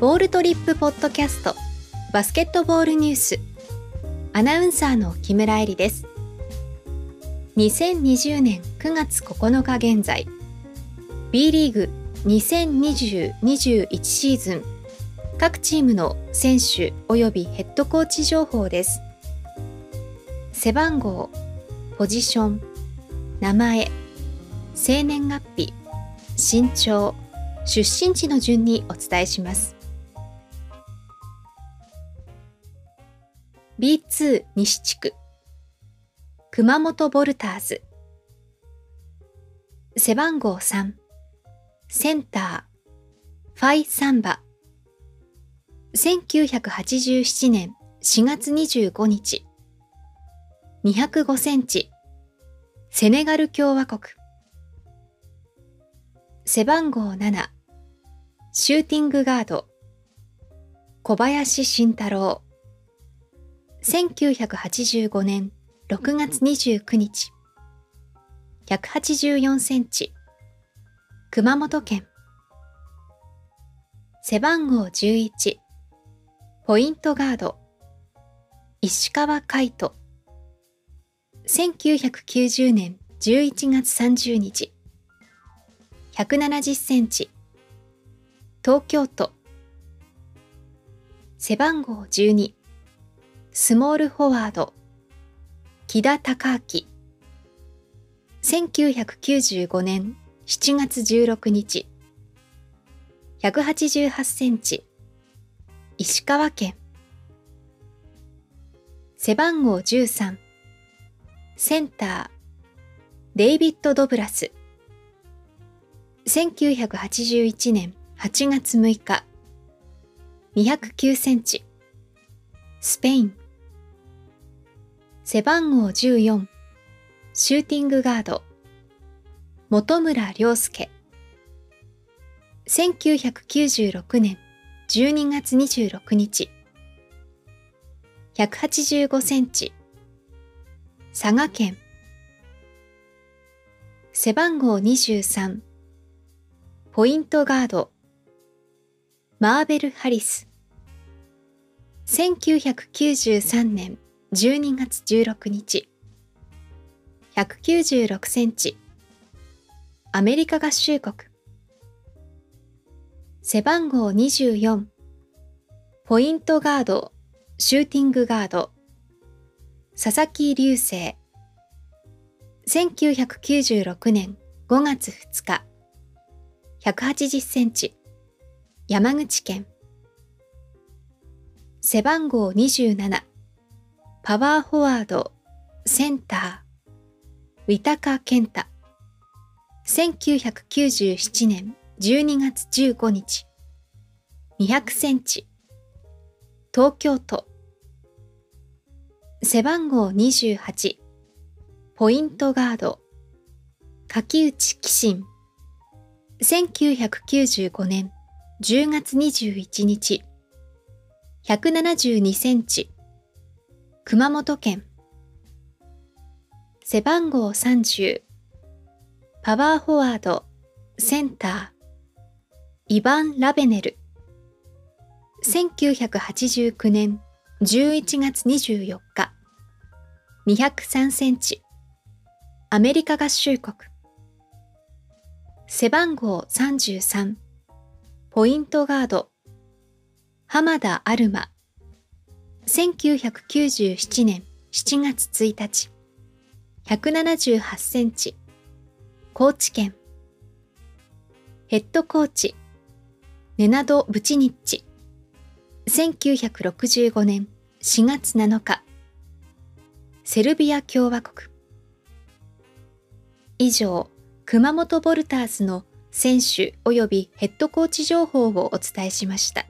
ボールトリップポッドキャストバスケットボールニュース。アナウンサーの木村恵里です。2020年9月9日現在 B リーグ2020-21シーズン各チームの選手及びヘッドコーチ情報です。背番号ポジション名前生年月日身長出身地の順にお伝えします。B2 西地区。熊本ボルターズ。背番号3センター。ファイサンバ。1987年4月25日。205センチ。セネガル共和国。背番号7、シューティングガード、小林慎太郎。1985年6月29日。184センチ。熊本県。背番号11、ポイントガード、石川海人。1990年11月30日。170センチ東京都背番号12スモールフォワード。木田孝明。1995年7月16日。188センチ。石川県。背番号13センター。デイビッド・ドブラス。1981年8月6日、209センチ、スペイン。背番号14、シューティングガード、本村良介。1996年12月26日、185センチ、佐賀県。背番号23、ポイントガード。マーベル・ハリス。1993年12月16日。196センチ。アメリカ合衆国。背番号24ポイントガード。シューティングガード。佐々木隆星1996年5月2日。180センチ、山口県。背番号27、パワーフォワード、センター、ウィタカ健太。1997年12月15日、200センチ、東京都。背番号28、ポイントガード、柿内紀信。1995年10月21日172センチ熊本県。背番号30パワーフォワード。センター。イヴァン・ラベネル。1989年11月24日。203センチ。アメリカ合衆国。背番号33ポイントガード。浜田アルマ。1997年7月1日178センチ。高知県。ヘッドコーチ。ネナド・ブチニッチ1965年4月7日セルビア共和国。以上熊本ボルターズの選手及びヘッドコーチ情報をお伝えしました。